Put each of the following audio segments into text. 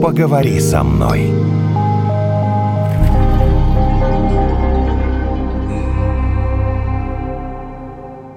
поговори со мной.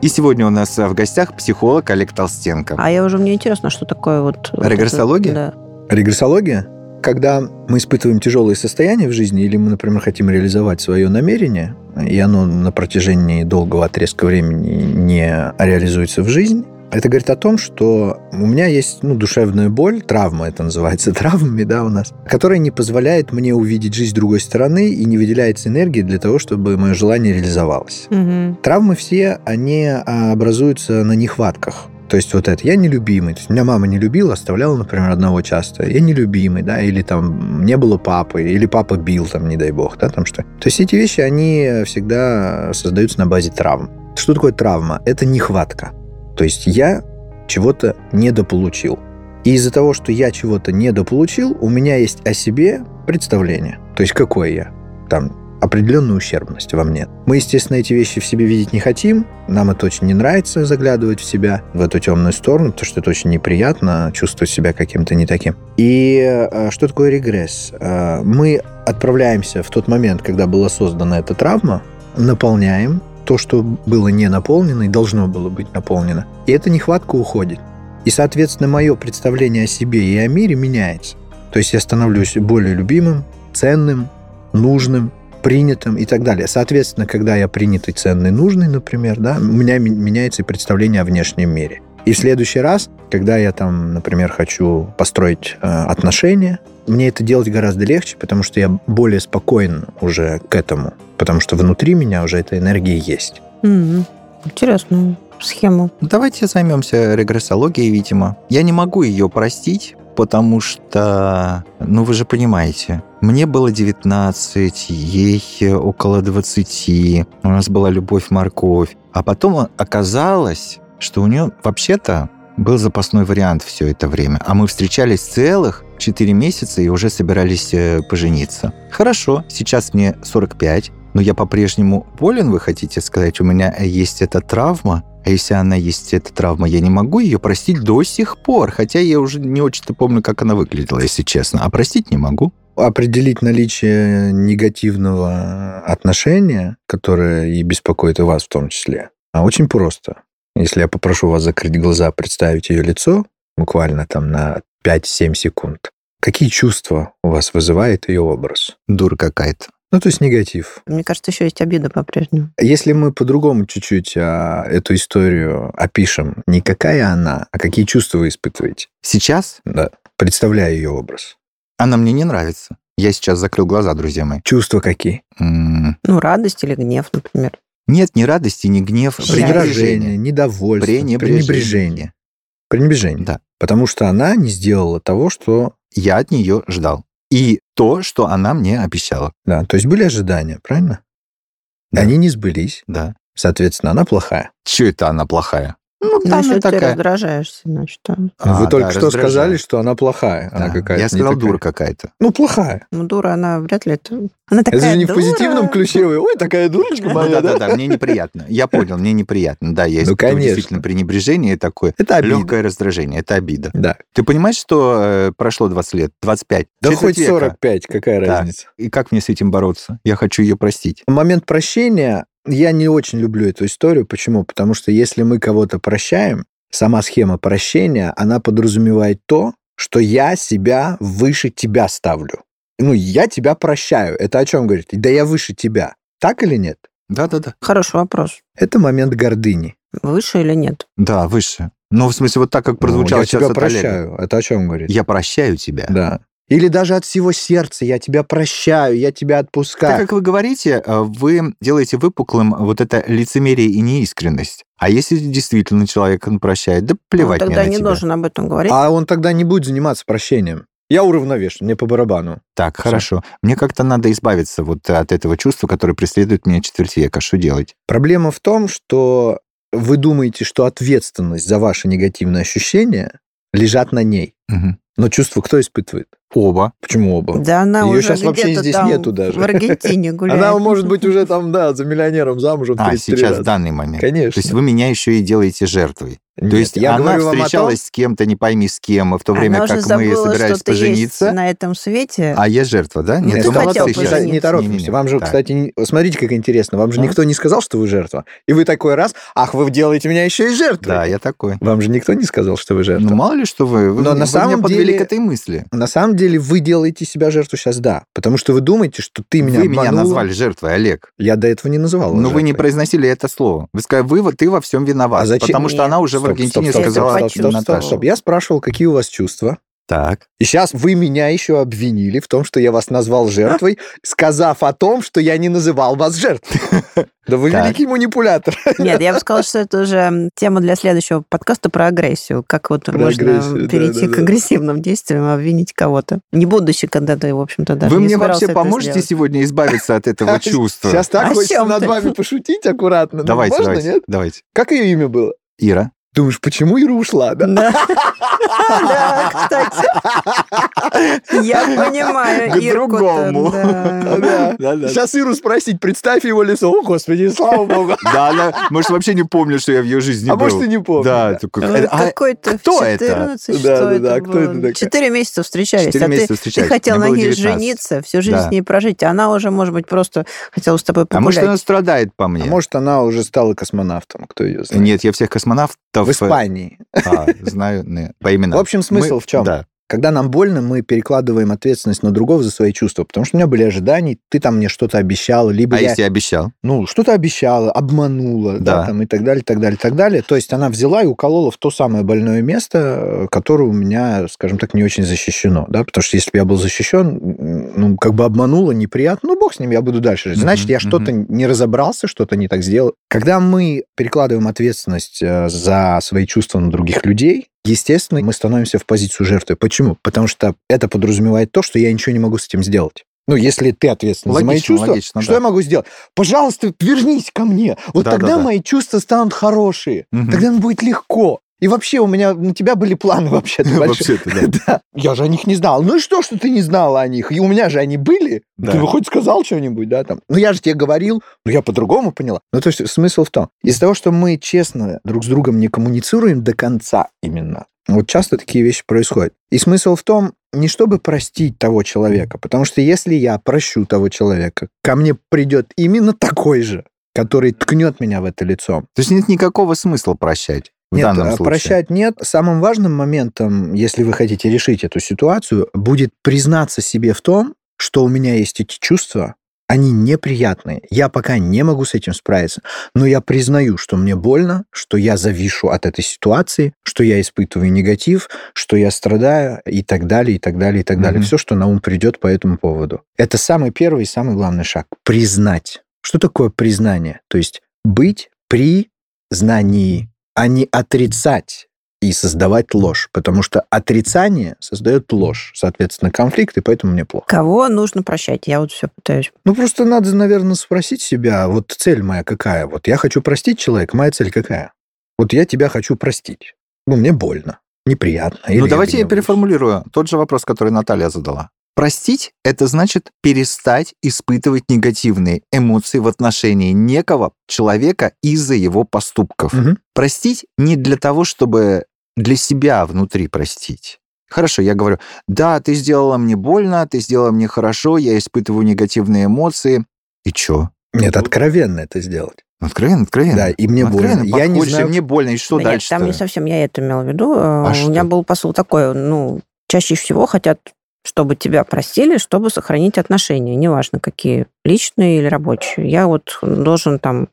И сегодня у нас в гостях психолог Олег Толстенко. А я уже, мне интересно, что такое вот... вот Регрессология? это- да. Регрессология? Когда мы испытываем тяжелые состояния в жизни, или мы, например, хотим реализовать свое намерение, и оно на протяжении долгого отрезка времени не реализуется в жизнь, это говорит о том, что у меня есть ну, душевная боль, травма это называется, травмами, да, у нас, которая не позволяет мне увидеть жизнь с другой стороны и не выделяется энергии для того, чтобы мое желание реализовалось. Мгм. Травмы все, они а, образуются на нехватках. То есть вот это, я нелюбимый. То есть меня мама не любила, оставляла, например, одного часто. Я нелюбимый, да, или там не было папы, или папа бил, там, не дай бог, да, там что. То есть эти вещи, они всегда создаются на базе травм. Что такое травма? Это нехватка. То есть я чего-то недополучил. И из-за того, что я чего-то недополучил, у меня есть о себе представление. То есть какой я? Там определенную ущербность во мне. Мы, естественно, эти вещи в себе видеть не хотим. Нам это очень не нравится заглядывать в себя, в эту темную сторону, потому что это очень неприятно чувствовать себя каким-то не таким. И э, что такое регресс? Э, Мы отправляемся в тот момент, когда была создана эта травма, наполняем то, что было не наполнено и должно было быть наполнено. И эта нехватка уходит. И, соответственно, мое представление о себе и о мире меняется. То есть я становлюсь более любимым, ценным, нужным, принятым и так далее. Соответственно, когда я принятый, ценный, нужный, например, да, у меня меняется и представление о внешнем мире. И в следующий раз, когда я там, например, хочу построить э, отношения, мне это делать гораздо легче, потому что я более спокоен уже к этому, потому что внутри меня уже эта энергия есть. Мгм. Интересную схему. Ну, Давайте займемся регрессологией, видимо. Я не могу ее простить, потому что, ну вы же понимаете, мне было 19, ей около 20, у нас была любовь-морковь. А потом оказалось, что у нее вообще-то был запасной вариант все это время. А мы встречались целых 4 месяца и уже собирались э, пожениться. Хорошо, сейчас мне 45, но я по-прежнему болен, вы хотите сказать? У меня есть эта травма, а если она есть, эта травма, я не могу ее простить до сих пор, хотя я уже не очень-то помню, как она выглядела, если честно. А простить не могу. Определить наличие негативного отношения, которое и беспокоит и вас в том числе, а очень просто. Если я попрошу вас закрыть глаза, представить ее лицо, буквально там на 5-7 секунд, какие чувства у вас вызывает ее образ? Дура какая-то. Ну, то есть негатив. Мне кажется, еще есть обида по-прежнему. Если мы по-другому чуть-чуть а, эту историю опишем, не какая она, а какие чувства вы испытываете, Сейчас да, представляя ее образ. она мне не нравится. Я сейчас закрыл глаза, друзья мои. Чувства какие? М, Ну, радость или гнев, например. Нет ни радости, ни гнев. Раздражение, недовольство, Пренебрежение. пренебрежение. Пренебрежение. Да. Потому что она не сделала того, что... Я от нее ждал. И то, что она мне обещала. Да, то есть были ожидания, правильно? Да. Они не сбылись. Да. Соответственно, она плохая. Че это она плохая? Ну, Ну, там ты такая. раздражаешься, значит, там. А, Вы да, только что сказали, что она плохая. Она Да. какая-то Я сказал, такая. дура какая-то. Ну, плохая. Ну, дура, она вряд ли это... Она такая Это же не дура. в позитивном ключе. Ой, такая дурочка Ну, моя, да? да-да-да, мне неприятно. Я понял, мне неприятно. Да, я Ну, конечно. действительно пренебрежение такое. Это обида. Легкое раздражение, это обида. Да. Ты понимаешь, что э, прошло 20 лет, 25? Да хоть века? 45, какая Да. разница? И как мне с этим бороться? Я хочу ее простить. Момент прощения, я не очень люблю эту историю. Почему? Потому что если мы кого-то прощаем, сама схема прощения, она подразумевает то, что я себя выше тебя ставлю. Ну, я тебя прощаю. Это о чем говорит? Да я выше тебя. Так или нет? Да-да-да. Хороший вопрос. Это момент гордыни. Выше или нет? Да, выше. Ну, в смысле, вот так, как прозвучало Ну, я сейчас тебя от Олега. прощаю. Это о чем говорит? Я прощаю тебя. Да. Или даже от всего сердца. Я тебя прощаю, я тебя Так отпускаю. как вы говорите, э, вы делаете выпуклым вот это лицемерие и неискренность. А если действительно человек он прощает, да плевать Он мне тогда на не тебя. должен об этом говорить. А он тогда не будет заниматься прощением. Я уравновешен, мне по барабану. Так, хорошо. Мне как-то надо избавиться вот от этого чувства, которое преследует меня четверть века. Что делать? Проблема в том, что вы думаете, что ответственность за ваши негативные ощущения лежат на ней. Мгм. Но чувство кто испытывает? Оба. Почему оба? Да она Её уже щас вообще здесь там нету даже. в Аргентине гуляет. Она может быть уже там, да, за миллионером замужем А, 33 сейчас, в данный момент. Конечно. То есть вы меня еще и делаете жертвой. То Нет, есть я она о том- встречалась с кем-то, не пойми с кем, в то время как мы забыла, собирались ты есть пожениться. на этом свете. А я жертва, да? Ну, Нет, ты ну, хотел пожениться. не торопимся. Вам же, Так. кстати, смотрите, как интересно. Вам же А? никто не сказал, что вы жертва. И вы такой раз, ах, вы делаете меня еще и жертвой. Да, я такой. Вам же никто не сказал, что вы жертва. Ну, мало ли, что вы. Вы, Но вы на самом меня подвели деле- к этой мысли. На самом деле вы делаете себя жертву сейчас, да. Потому что вы думаете, что ты меня вы меня обманула. назвали жертвой, Олег. Я до этого не называл. Но вас вы не жертвой. произносили это слово. Вы сказали, вы, вот- ты во всем виноват. А зачем? Потому что Нет. она уже в Стоп, Аргентине стоп, стоп, сказала стоп, стоп, стоп, стоп, стоп. Я спрашивал, какие у вас чувства. Так. И сейчас вы меня еще обвинили в том, что я вас назвал жертвой, сказав о том, что я не называл вас жертвой. Да вы Так. великий манипулятор. Нет, я бы сказала, что это уже тема для следующего подкаста про агрессию. Как вот Про можно агрессию, перейти да, к агрессивным действиям, обвинить кого-то. Не будучи, когда ты, в общем-то, даже Вы не мне вообще поможете сделать. сегодня избавиться от этого чувства? Сейчас так хочется над ты? вами пошутить аккуратно. Ну, Давайте, Можно, давайте, нет? давайте. Как ее имя было? Ира. Думаешь, почему Ира ушла, да? Да. Кстати. Я понимаю К другому. Сейчас Иру спросить, представь его лицо. О, господи, слава богу. Да, она, может, вообще не помнит, что я в ее жизни А был. может, и не помню. Да, такой, Ну, а- Какой-то кто это? 14, Да, да, да, это кто это? Четыре месяца встречались, Четыре а месяца встречались. ты хотел на ней 19. жениться, всю жизнь с ней прожить, а она уже, может быть, просто хотела с тобой а может, погулять. она страдает по А мне? может, она уже стала космонавтом, кто ее знает. Нет, я всех космонавтов В Испании. а, знаю не, по именам. В общем, смысл Мы- в чем? Да. Когда нам больно, мы перекладываем ответственность на другого за свои чувства. Потому что у меня были ожидания, ты там мне что-то обещала, либо А я если я обещал? ну, что-то обещала, обманула, да. Да. там, и так далее, так далее, так далее. То есть она взяла и уколола в то самое больное место, которое у меня, скажем так, не очень защищено, да, потому что если бы я был защищен, ну, как бы обманула, неприятно, ну, бог с ним, я буду дальше жить. Значит, я что-то не разобрался, что-то не так сделал. Когда мы перекладываем ответственность э, за свои чувства на других людей, естественно, мы становимся в позицию жертвы. Почему? Потому что это подразумевает то, что я ничего не могу с этим сделать. Ну, если ты ответственен за мои Логично, чувства, логично, что да. я могу сделать? Пожалуйста, вернись ко мне. Вот Да, тогда да, да. мои чувства станут хорошие. Мгм. Тогда нам будет легко. И вообще у меня на тебя были планы вообще-то. Вообще-то, да. Да. Я же о них не знал. Ну и что, что ты не знала о них? И у меня же они были. Да. Ты бы хоть сказал что-нибудь, да, там. Ну я же тебе говорил, но я по-другому поняла. Ну то есть смысл в том, из-за того, что мы честно друг с другом не коммуницируем до конца именно, вот часто такие вещи происходят. И смысл в том, не чтобы простить того человека, потому что если я прощу того человека, ко мне придет именно такой же, который ткнет меня в это лицом. То есть нет никакого смысла прощать в Нет, данном а случае. прощать нет. Самым важным моментом, если вы хотите решить эту ситуацию, будет признаться себе в том, что у меня есть эти чувства, они неприятные. Я пока не могу с этим справиться, но я признаю, что мне больно, что я завишу от этой ситуации, что я испытываю негатив, что я страдаю и так далее, и так далее, и так далее. Мгм. Все, что на ум придет по этому поводу. Это самый первый и самый главный шаг. Признать. Что такое признание? То есть быть при знании, а не отрицать и создавать ложь, потому что отрицание создает ложь, соответственно, конфликт, и поэтому мне плохо. Кого нужно прощать? Я вот все пытаюсь. Ну, просто надо, наверное, спросить себя, вот цель моя какая? Вот я хочу простить человека, моя цель какая? Вот я тебя хочу простить. Ну, мне больно, неприятно. Ну, давайте я переформулирую тот же вопрос, который Наталья задала. Простить – это значит перестать испытывать негативные эмоции в отношении некого человека из-за его поступков. Мгм. Простить не для того, чтобы для себя внутри простить. Хорошо, я говорю, да, ты сделала мне больно, ты сделала мне хорошо, я испытываю негативные эмоции. И чё? Нет, откровенно это сделать. Откровенно, откровенно. Да, и мне Откровенно больно. Я не знаю... мне больно, и что Да нет, дальше там не совсем я это имела в виду. Э, У что? меня был посыл такой, ну, чаще всего хотят, чтобы тебя простили, чтобы сохранить отношения, неважно какие, личные или рабочие. Я вот должен там,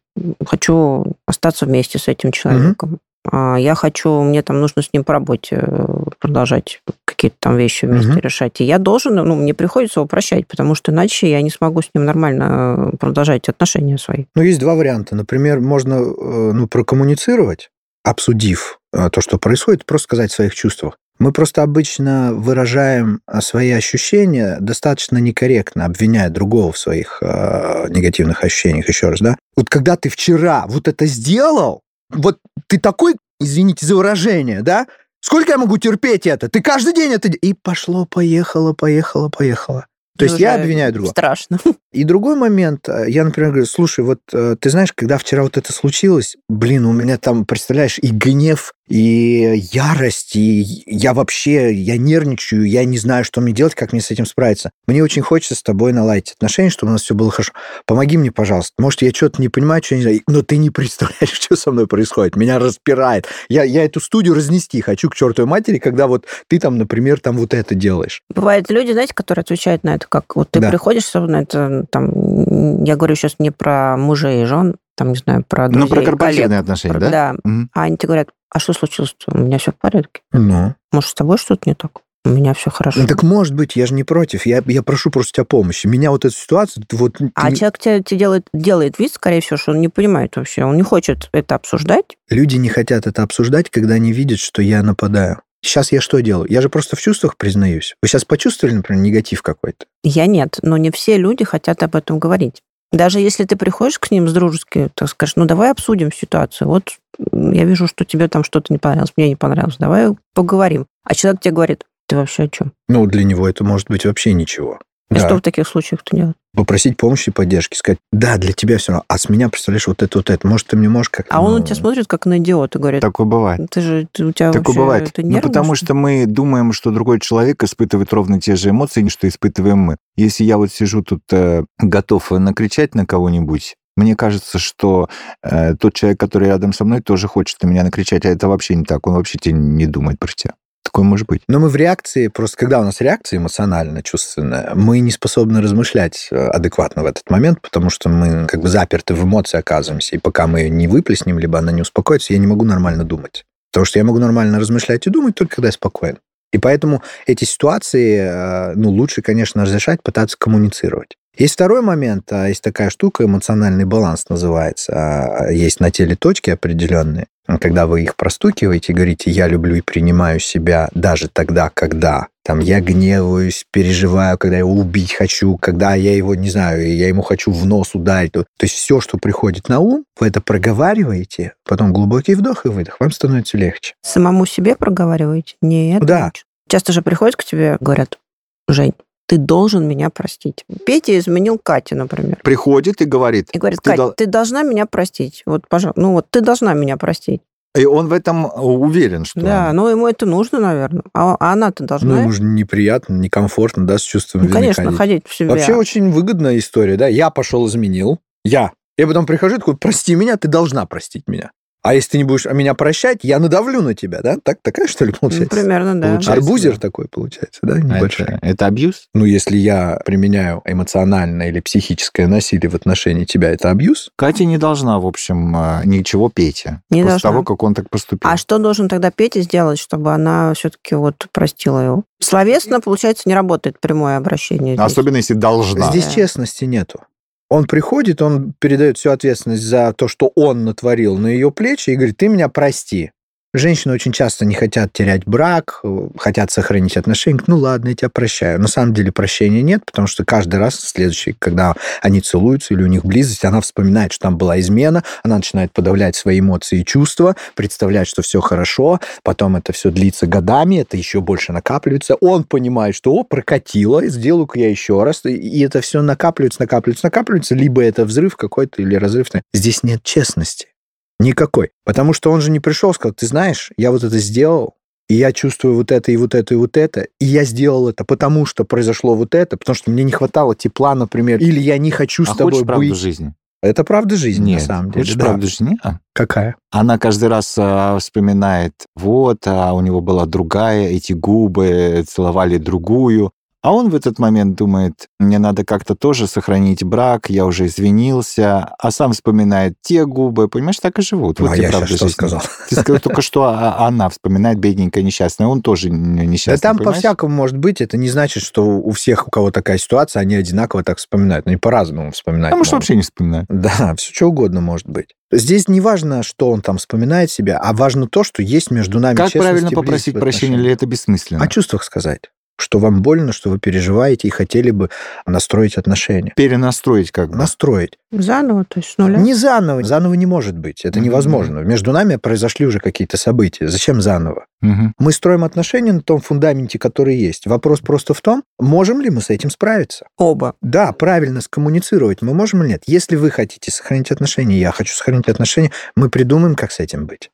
хочу остаться вместе с этим человеком. А Я хочу, мне там нужно с ним по работе э, продолжать какие-то там вещи вместе Мгм. решать. И я должен, ну, мне приходится его прощать, потому что иначе я не смогу с ним нормально э, продолжать отношения свои. Ну, есть два варианта. Например, можно э, ну, прокоммуницировать, обсудив то, что происходит, просто сказать о своих чувствах. Мы просто обычно выражаем э, свои ощущения достаточно некорректно, обвиняя другого в своих э, негативных ощущениях. Еще раз, да? Вот когда ты вчера вот это сделал, вот ты такой, извините за выражение, да, Сколько я могу терпеть это? Ты каждый день это... И пошло, поехало, поехало, поехало. То есть я обвиняю другого. Страшно. И другой момент, э, я, например, говорю, слушай, вот э, ты знаешь, когда вчера вот это случилось, блин, у меня там, представляешь, и гнев, и ярость, и я вообще, я нервничаю, я не знаю, что мне делать, как мне с этим справиться. Мне очень хочется с тобой наладить отношения, чтобы у нас все было хорошо. Помоги мне, пожалуйста. Может, я что-то не понимаю, что не знаю, но ты не представляешь, что со мной происходит. Меня распирает. Я, я эту студию разнести хочу к чертовой матери, когда вот ты там, например, там вот это делаешь. Бывают люди, знаете, которые отвечают на это, как вот ты Да. приходишь, на это, там, я говорю сейчас не про мужей и жен, там, не знаю, про друзей, Ну, про корпоративные коллег. отношения, Про- да? Да. Мгм. А они тебе говорят, а что случилось? У меня все в порядке. Ну. Может, с тобой что-то не так? У меня все хорошо. Ну, так может быть, я же не против. Я, я прошу просто тебя помощи. Меня вот эта ситуация, вот... А человек тебе, тебе делает, делает вид, скорее всего, что он не понимает вообще, он не хочет это обсуждать. Люди не хотят это обсуждать, когда они видят, что я нападаю. Сейчас я что делаю? Я же просто в чувствах признаюсь. Вы сейчас почувствовали, например, негатив какой-то? Я нет, но не все люди хотят об этом говорить. Даже если ты приходишь к ним с дружески, так скажешь, ну давай обсудим ситуацию. Вот я вижу, что тебе там что-то не понравилось, мне не понравилось, давай поговорим. А человек тебе говорит, ты вообще о чем? Ну, для него это может быть вообще ничего. И Да. что в таких случаях ты делаешь? Попросить помощи и поддержки. Сказать, да, для тебя все равно. А с меня, представляешь, вот это, вот это. Может, ты мне можешь как-то... А он ну, на тебя смотрит как на идиота, говорит, Такое бывает. ты же, ты, у тебя Такое вообще, бывает. ты Ну, нервный, потому что ли?» что мы думаем, что другой человек испытывает ровно те же эмоции, что испытываем мы. Если я вот сижу тут э, готов накричать на кого-нибудь, мне кажется, что э, тот человек, который рядом со мной, тоже хочет на меня накричать, а это вообще не так. Он вообще тебе не думает про тебя. Такое может быть. Но мы в реакции, просто когда у нас реакция эмоциональная, чувственная, мы не способны размышлять э, адекватно в этот момент, потому что мы как бы заперты в эмоции оказываемся. И пока мы ее не выплеснем, либо она не успокоится, я не могу нормально думать. Потому что я могу нормально размышлять и думать только когда я спокоен. И поэтому эти ситуации, э, ну, лучше, конечно, разрешать, пытаться коммуницировать. Есть второй момент, а, есть такая штука, эмоциональный баланс называется. А, Есть на теле точки определенные, когда вы их простукиваете говорите, я люблю и принимаю себя даже тогда, когда там я гневаюсь, переживаю, когда я его убить хочу, когда я его, не знаю, я ему хочу в нос ударить. То есть все, что приходит на ум, вы это проговариваете, потом глубокий вдох и выдох, вам становится легче. Самому себе проговариваете? Нет. Да. Часто же приходят к тебе, говорят, Жень, ты должен меня простить. Петя изменил Кате, например. Приходит и говорит. И говорит, Ты Катя, дол- ты должна меня простить. Вот, пожалуйста, ну вот ты должна меня простить. И он в этом уверен, что... Да, ну ему это нужно, наверное. А, а она-то Ну, должна. ему же неприятно, некомфортно, да, с чувством Ну, вины конечно, ходить. ходить в себя. Вообще очень выгодная история, да. Я пошел изменил, я. Я потом прихожу и такой, прости меня, ты должна простить меня. А если ты не будешь меня прощать, я надавлю на тебя, да? Так, такая, что ли, Ну, получается? примерно, да. Получается. Арбузер да. такой получается, да, небольшой. Это, это абьюз? Ну, если я применяю эмоциональное или психическое насилие в отношении тебя, это абьюз? Катя не должна, в общем, э, ничего Пете. Не после должна. того, как он так поступил. А что должен тогда Петя сделать, чтобы она все-таки вот простила его? Словесно, получается, не работает прямое обращение. здесь. Особенно, если должна. Здесь Да. честности нету. Он приходит, он передает всю ответственность за то, что он натворил на ее плечи и говорит, ты меня прости. Женщины очень часто не хотят терять брак, хотят сохранить отношения. Ну ладно, я тебя прощаю. На самом деле прощения нет, потому что каждый раз следующий, когда они целуются или у них близость, она вспоминает, что там была измена, она начинает подавлять свои эмоции и чувства, представлять, что все хорошо, потом это все длится годами, это еще больше накапливается. Он понимает, что о, прокатило, сделаю-ка я еще раз, и это все накапливается, накапливается, накапливается, либо это взрыв какой-то или разрыв. Здесь нет честности. Никакой. Потому что он же не пришел сказал, ты знаешь, я вот это сделал, и я чувствую вот это, и вот это, и вот это, и я сделал это, потому что произошло вот это, потому что мне не хватало тепла, например, или я не хочу с а тобой хочешь правду быть. жизни? Это правда жизни, Нет. на самом деле. Хочешь да. правду жизни? А. Какая? Она каждый раз а, вспоминает, вот, а у него была другая, эти губы целовали другую. А он в этот момент думает, мне надо как-то тоже сохранить брак, я уже извинился, а сам вспоминает те губы, понимаешь, так и живут. Ну, Вот а тебе я правда сейчас что жизни. сказал? Ты сказал только что, а она вспоминает бедненькая несчастная, он тоже н- Да несчастный, там по-всякому может быть. Это не значит, что у всех, у кого такая ситуация, они одинаково так вспоминают. Они по-разному вспоминают. А может, вообще не вспоминает. Да, все что угодно может быть. Здесь не важно, что он там вспоминает себя, а важно то, что есть между нами Как правильно попросить прощения, или это бессмысленно? О чувствах сказать. Что вам больно, что вы переживаете и хотели бы настроить отношения. Перенастроить как бы. Настроить. Заново, то есть с нуля? Не заново. Заново не может быть. Это Мгм. невозможно. Между нами произошли уже какие-то события. Зачем заново? Мгм. Мы строим отношения на том фундаменте, который есть. Вопрос просто в том, можем ли мы с этим справиться. Оба. Да, правильно скоммуницировать мы можем или нет. Если вы хотите сохранить отношения, я хочу сохранить отношения, мы придумаем, как с этим быть.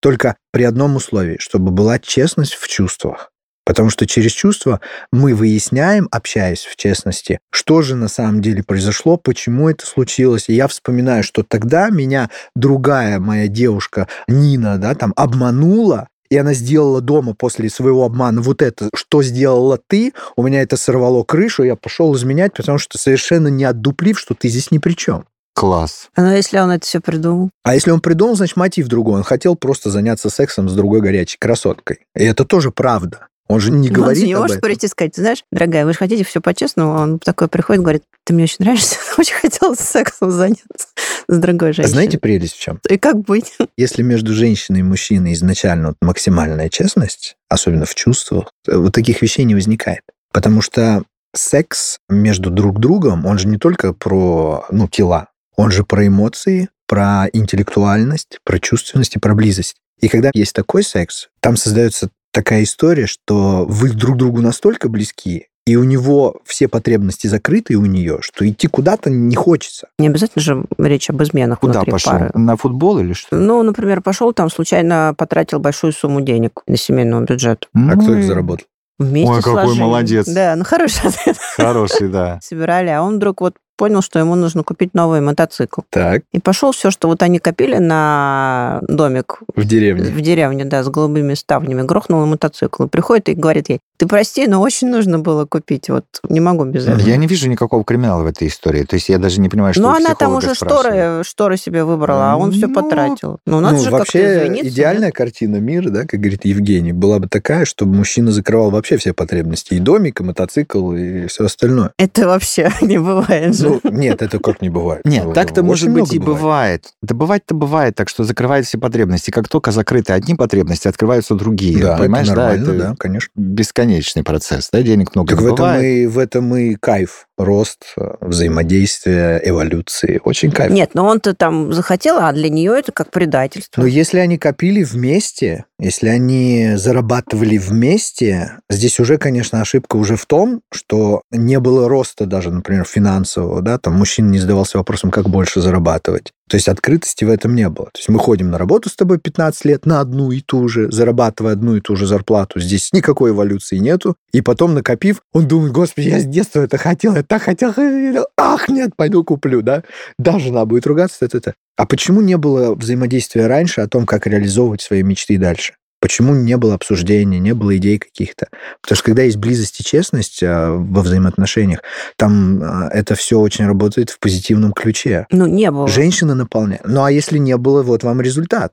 Только при одном условии, чтобы была честность в чувствах. Потому что через чувства мы выясняем, общаясь в честности, что же на самом деле произошло, почему это случилось. И я вспоминаю, что тогда меня другая моя девушка Нина, да, там обманула, и она сделала дома после своего обмана вот это, что сделала ты, у меня это сорвало крышу, я пошел изменять, потому что совершенно не отдуплив, что ты здесь ни при чем. Класс. А ну, если он это все придумал? А если он придумал, значит, мотив другой. Он хотел просто заняться сексом с другой горячей красоткой. И это тоже правда. Он же не он говорит же не может прийти и сказать, знаешь, дорогая, вы же хотите все по-честному, он такой приходит, говорит, ты мне очень нравишься, очень хотел сексом заняться с другой А женщиной. знаете прелесть в чем? И как быть? Если между женщиной и мужчиной изначально вот максимальная честность, особенно в чувствах, э, вот таких вещей не возникает. Потому что секс между друг другом, он же не только про ну, тела, он же про эмоции, про интеллектуальность, про чувственность и про близость. И когда есть такой секс, там создается такая история, что вы друг другу настолько близки, и у него все потребности закрыты и у нее, что идти куда-то не хочется. Не обязательно же речь об изменах Куда внутри пошел? пары. На футбол или что? Ну, например, пошел там, случайно потратил большую сумму денег на семейный бюджет. А кто Ну их и заработал? Вместе Ой, какой сложили. молодец. Да, ну хороший ответ. Хороший, да. Собирали, а он вдруг вот понял, что ему нужно купить новый мотоцикл. Так, И пошел все, что вот они копили на домик в деревне. в деревне, да, с голубыми ставнями, грохнул мотоцикл. И приходит и говорит ей, ты прости, но очень нужно было купить, вот не могу без этого. Я не вижу никакого криминала в этой истории. То есть я даже не понимаю, что Ну, она там уже шторы, шторы себе выбрала, а он все Ну, потратил. Ну, надо ну, же вообще извиниться. идеальная картина мира, да, как говорит Евгений, была бы такая, чтобы мужчина закрывал вообще все потребности. И домик, и мотоцикл, и все остальное. Это вообще не бывает же. Ну, нет, это как не бывает. Нет, так-то, может быть, и бывает. Да бывать-то бывает, так что закрывает все потребности. Как только закрыты одни потребности, открываются другие. Да, Понимаешь, это да, это да, конечно. бесконечный процесс, да, денег много Так не в этом, бывает. и, в этом и кайф. Рост, взаимодействие, эволюции. Очень кайф. Нет, но он-то там захотел, а для нее это как предательство. Но если они копили вместе, если они зарабатывали вместе, здесь уже, конечно, ошибка уже в том, что не было роста даже, например, финансового, да, там мужчина не задавался вопросом, как больше зарабатывать. То есть открытости в этом не было. То есть мы ходим на работу с тобой 15 лет на одну и ту же, зарабатывая одну и ту же зарплату. Здесь никакой эволюции нету. И потом, накопив, он думает, господи, я с детства это хотел, я так хотел. ах, нет, пойду куплю, да. Да, жена будет ругаться, это, это. А почему не было взаимодействия раньше о том, как реализовывать свои мечты дальше? Почему не было обсуждения, не было идей каких-то? Потому что когда есть близость и честность а, во взаимоотношениях, там а, это все очень работает в позитивном ключе. Ну, не было. Женщина наполняет. Ну а если не было, вот вам результат.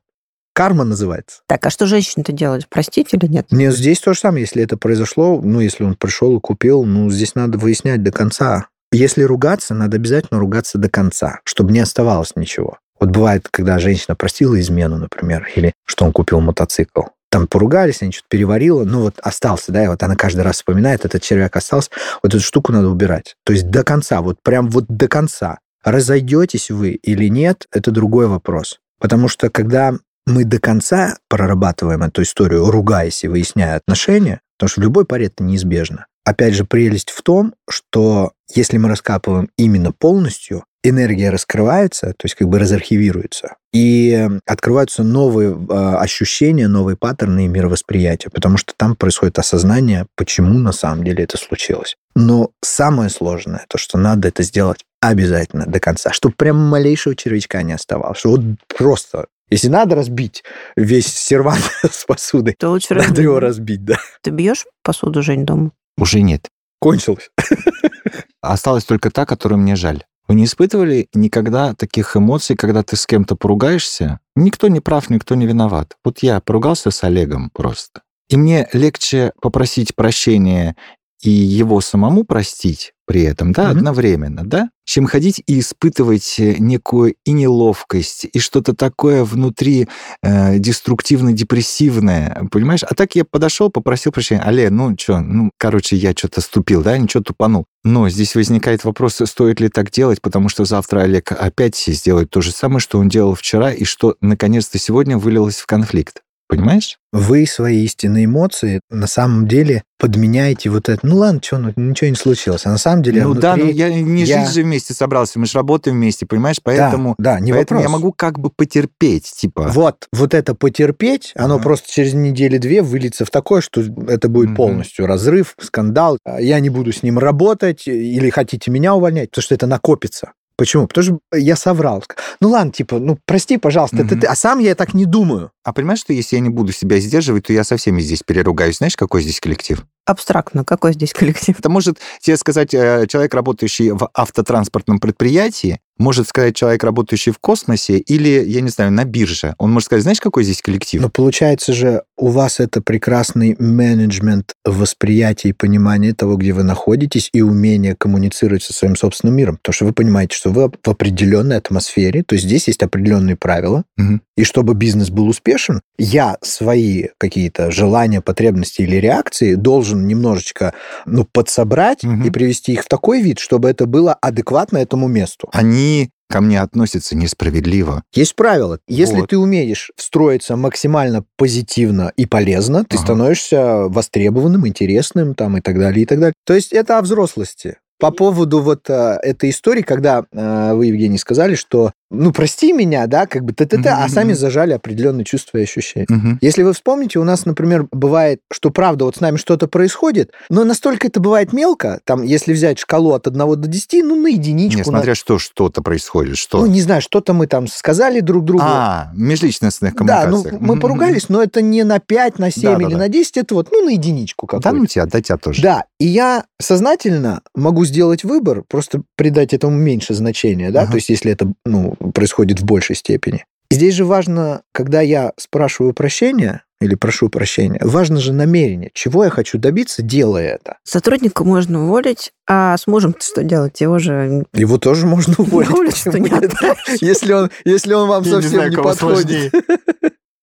Карма называется. Так, а что женщина-то делать? Простить или нет? Не, здесь то же самое, если это произошло, ну, если он пришел и купил, ну, здесь надо выяснять до конца. Если ругаться, надо обязательно ругаться до конца, чтобы не оставалось ничего. Вот бывает, когда женщина простила измену, например, или что он купил мотоцикл. Там поругались, они что-то переварила, ну вот остался, да, и вот она каждый раз вспоминает, этот червяк остался, вот эту штуку надо убирать. То есть до конца, вот прям вот до конца. Разойдетесь вы или нет, это другой вопрос. Потому что когда мы до конца прорабатываем эту историю, ругаясь и выясняя отношения, потому что в любой паре это неизбежно. Опять же, прелесть в том, что если мы раскапываем именно полностью, энергия раскрывается, то есть как бы разархивируется, и открываются новые э, ощущения, новые паттерны и мировосприятия, потому что там происходит осознание, почему на самом деле это случилось. Но самое сложное, то, что надо это сделать обязательно до конца, чтобы прям малейшего червячка не оставалось, что вот просто если надо разбить весь сервант с посудой, То лучше надо разбить. его разбить, да. Ты бьешь посуду, Жень, дома? Уже нет. Кончилось. Осталась только та, которую мне жаль. Вы не испытывали никогда таких эмоций, когда ты с кем-то поругаешься? Никто не прав, никто не виноват. Вот я поругался с Олегом просто. И мне легче попросить прощения и его самому простить при этом, да, Мгм. одновременно, да, чем ходить и испытывать э, некую и неловкость, и что-то такое внутри э, деструктивно-депрессивное, понимаешь? А так я подошел, попросил прощения. Але, ну что, ну, короче, я что-то ступил, да, ничего тупанул. Но здесь возникает вопрос, стоит ли так делать, потому что завтра Олег опять сделает то же самое, что он делал вчера, и что, наконец-то, сегодня вылилось в конфликт. Понимаешь? Вы свои истинные эмоции на самом деле подменяете вот это. Ну ладно, что, ну, ничего не случилось. А на самом деле ну да, ну я не я- жить же вместе собрался, мы же работаем вместе, понимаешь? Да, Поэтому, да, не поэтому я вопрос. могу как бы потерпеть, типа... Вот, вот это потерпеть, оно Ага. просто через недели-две выльется в такое, что это будет Мгм. полностью разрыв, скандал. А Я не буду с ним работать, или хотите меня увольнять, потому что это накопится. Почему? Потому что я соврал. Ну ладно, типа, ну прости, пожалуйста, это Мгм. ты. А сам я так не думаю. А понимаешь, что если я не буду себя сдерживать, то я со всеми здесь переругаюсь. Знаешь, какой здесь коллектив? Абстрактно. Какой здесь коллектив? Это может тебе сказать э, человек, работающий в автотранспортном предприятии, может сказать человек, работающий в космосе или, я не знаю, на бирже. Он может сказать, знаешь, какой здесь коллектив? Но получается же, у вас это прекрасный менеджмент восприятия и понимания того, где вы находитесь, и умение коммуницировать со своим собственным миром. Потому что вы понимаете, что вы в определенной атмосфере, то есть здесь есть определенные правила, Мгм. и чтобы бизнес был успешен, я свои какие-то желания, потребности или реакции должен немножечко ну, подсобрать Мгм. и привести их в такой вид, чтобы это было адекватно этому месту. Они ко мне относятся несправедливо. Есть правило. Если Вот. ты умеешь встроиться максимально позитивно и полезно, ты Ага. становишься востребованным, интересным там, и так далее, и так далее. То есть это о взрослости. По поводу вот а, этой истории, когда а, вы, Евгений, сказали, что ну, прости меня, да, как бы т-т-т, а Мгм, сами зажали определенные чувства и ощущения. Мгм. Если вы вспомните, у нас, например, бывает, что правда, вот с нами что-то происходит, но настолько это бывает мелко, там, если взять шкалу от 1 до 10, ну, на единичку. Не, на- что что-то происходит, что. Ну, не знаю, что-то мы там сказали друг другу. а, межличностных Да, ну коммуникациях. мы Мгм, поругались, но это не на 5, на 7 или Да-да-да. на 10, это вот, ну, на единичку мгм. Да ну тебя, да тебя тоже. Да, и я сознательно могу сделать выбор, просто придать этому меньше значения, да, Ага. то есть если это, ну, происходит в большей степени. Здесь же важно, когда я спрашиваю прощения или прошу прощения, важно же намерение, чего я хочу добиться, делая это. Сотрудника можно уволить, а с мужем что делать? Его же Его тоже можно уволить. не. Если он, если он вам Я не совсем знаю, не подходит.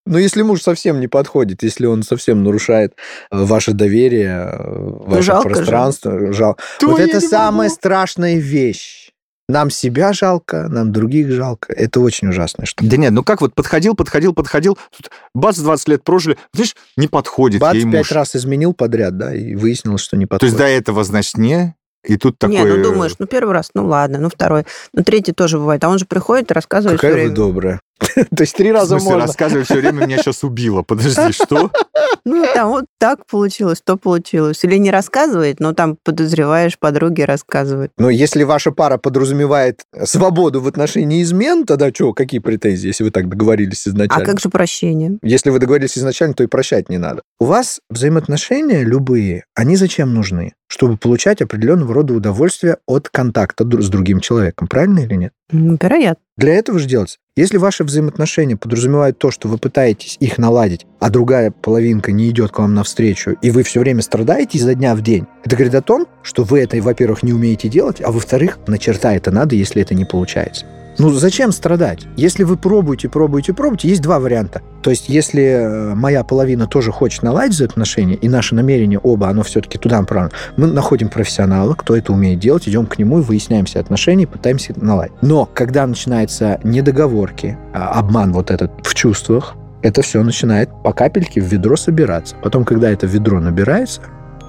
Ну, если муж совсем не подходит, если он совсем нарушает э, ваше доверие, э, ваше жалко же. пространство, жал. То вот это самая могу. страшная вещь. Нам себя жалко, нам других жалко. Это очень ужасная штука. Да нет, ну как вот подходил, подходил, подходил, тут бац, 20 лет прожили, знаешь, не подходит Бац, ей пять муж. раз изменил подряд, да, и выяснилось, что не То есть подходит. до этого, значит, не, и тут такой... Не, ну думаешь, ну первый раз, ну ладно, ну второй, ну третий тоже бывает. А он же приходит и рассказывает Какая вы время. добрая. То есть три раза можно. рассказывай все время, меня сейчас убило. Подожди, что? Ну, там вот так получилось, то получилось. Или не рассказывает, но там подозреваешь, подруги рассказывают. Но если ваша пара подразумевает свободу в отношении измен, тогда что, какие претензии, если вы так договорились изначально? А как же прощение? Если вы договорились изначально, то и прощать не надо. У вас взаимоотношения любые, они зачем нужны? Чтобы получать определенного рода удовольствие от контакта с другим человеком. Правильно или нет? Вероятно. Для этого же делается. Если ваши взаимоотношения подразумевают то, что вы пытаетесь их наладить, а другая половинка не идет к вам навстречу, и вы все время страдаете изо дня в день, это говорит о том, что вы это, во-первых, не умеете делать, а во-вторых, на черта это надо, если это не получается. Ну, зачем страдать? Если вы пробуете, пробуете, пробуете, есть два варианта. То есть, если э, моя половина тоже хочет наладить взаимоотношения, и наше намерение оба, оно все-таки туда направлено, мы находим профессионала, кто это умеет делать, идем к нему и выясняем все отношения, пытаемся наладить. Но когда начинаются недоговорки, а, обман вот этот в чувствах, это все начинает по капельке в ведро собираться. Потом, когда это ведро набирается,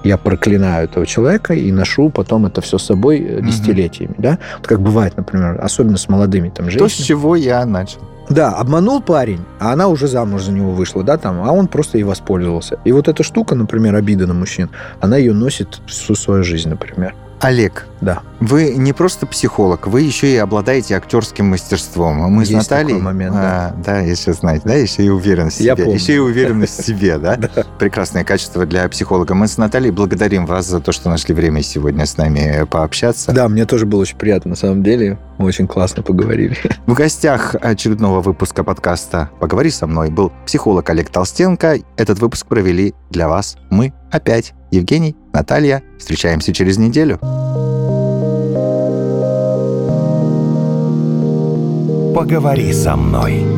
я проклинаю этого человека и ношу потом это все с собой э, десятилетиями, да? Вот как бывает, например, особенно с молодыми там То, с женщинами. чего я начал. Да, обманул парень, а она уже замуж за него вышла, да, там, а он просто ей воспользовался. И вот эта штука, например, обида на мужчин, она ее носит всю свою жизнь, например. Олег, Да. вы не просто психолог, вы еще и обладаете актерским мастерством. Мы с Есть Натальей... такой момент, а, да, если знаете, да, еще и уверенность в Я себе. помню. Еще и уверенность в себе, да? Прекрасное качество для психолога. Мы с Натальей благодарим вас за то, что нашли время сегодня с нами пообщаться. Да, мне тоже было очень приятно, на самом деле. Мы очень классно поговорили. В гостях очередного выпуска подкаста «Поговори со мной» был психолог Олег Толстенко. Этот выпуск провели для вас мы опять. Евгений, Наталья, встречаемся через неделю. Поговори со мной.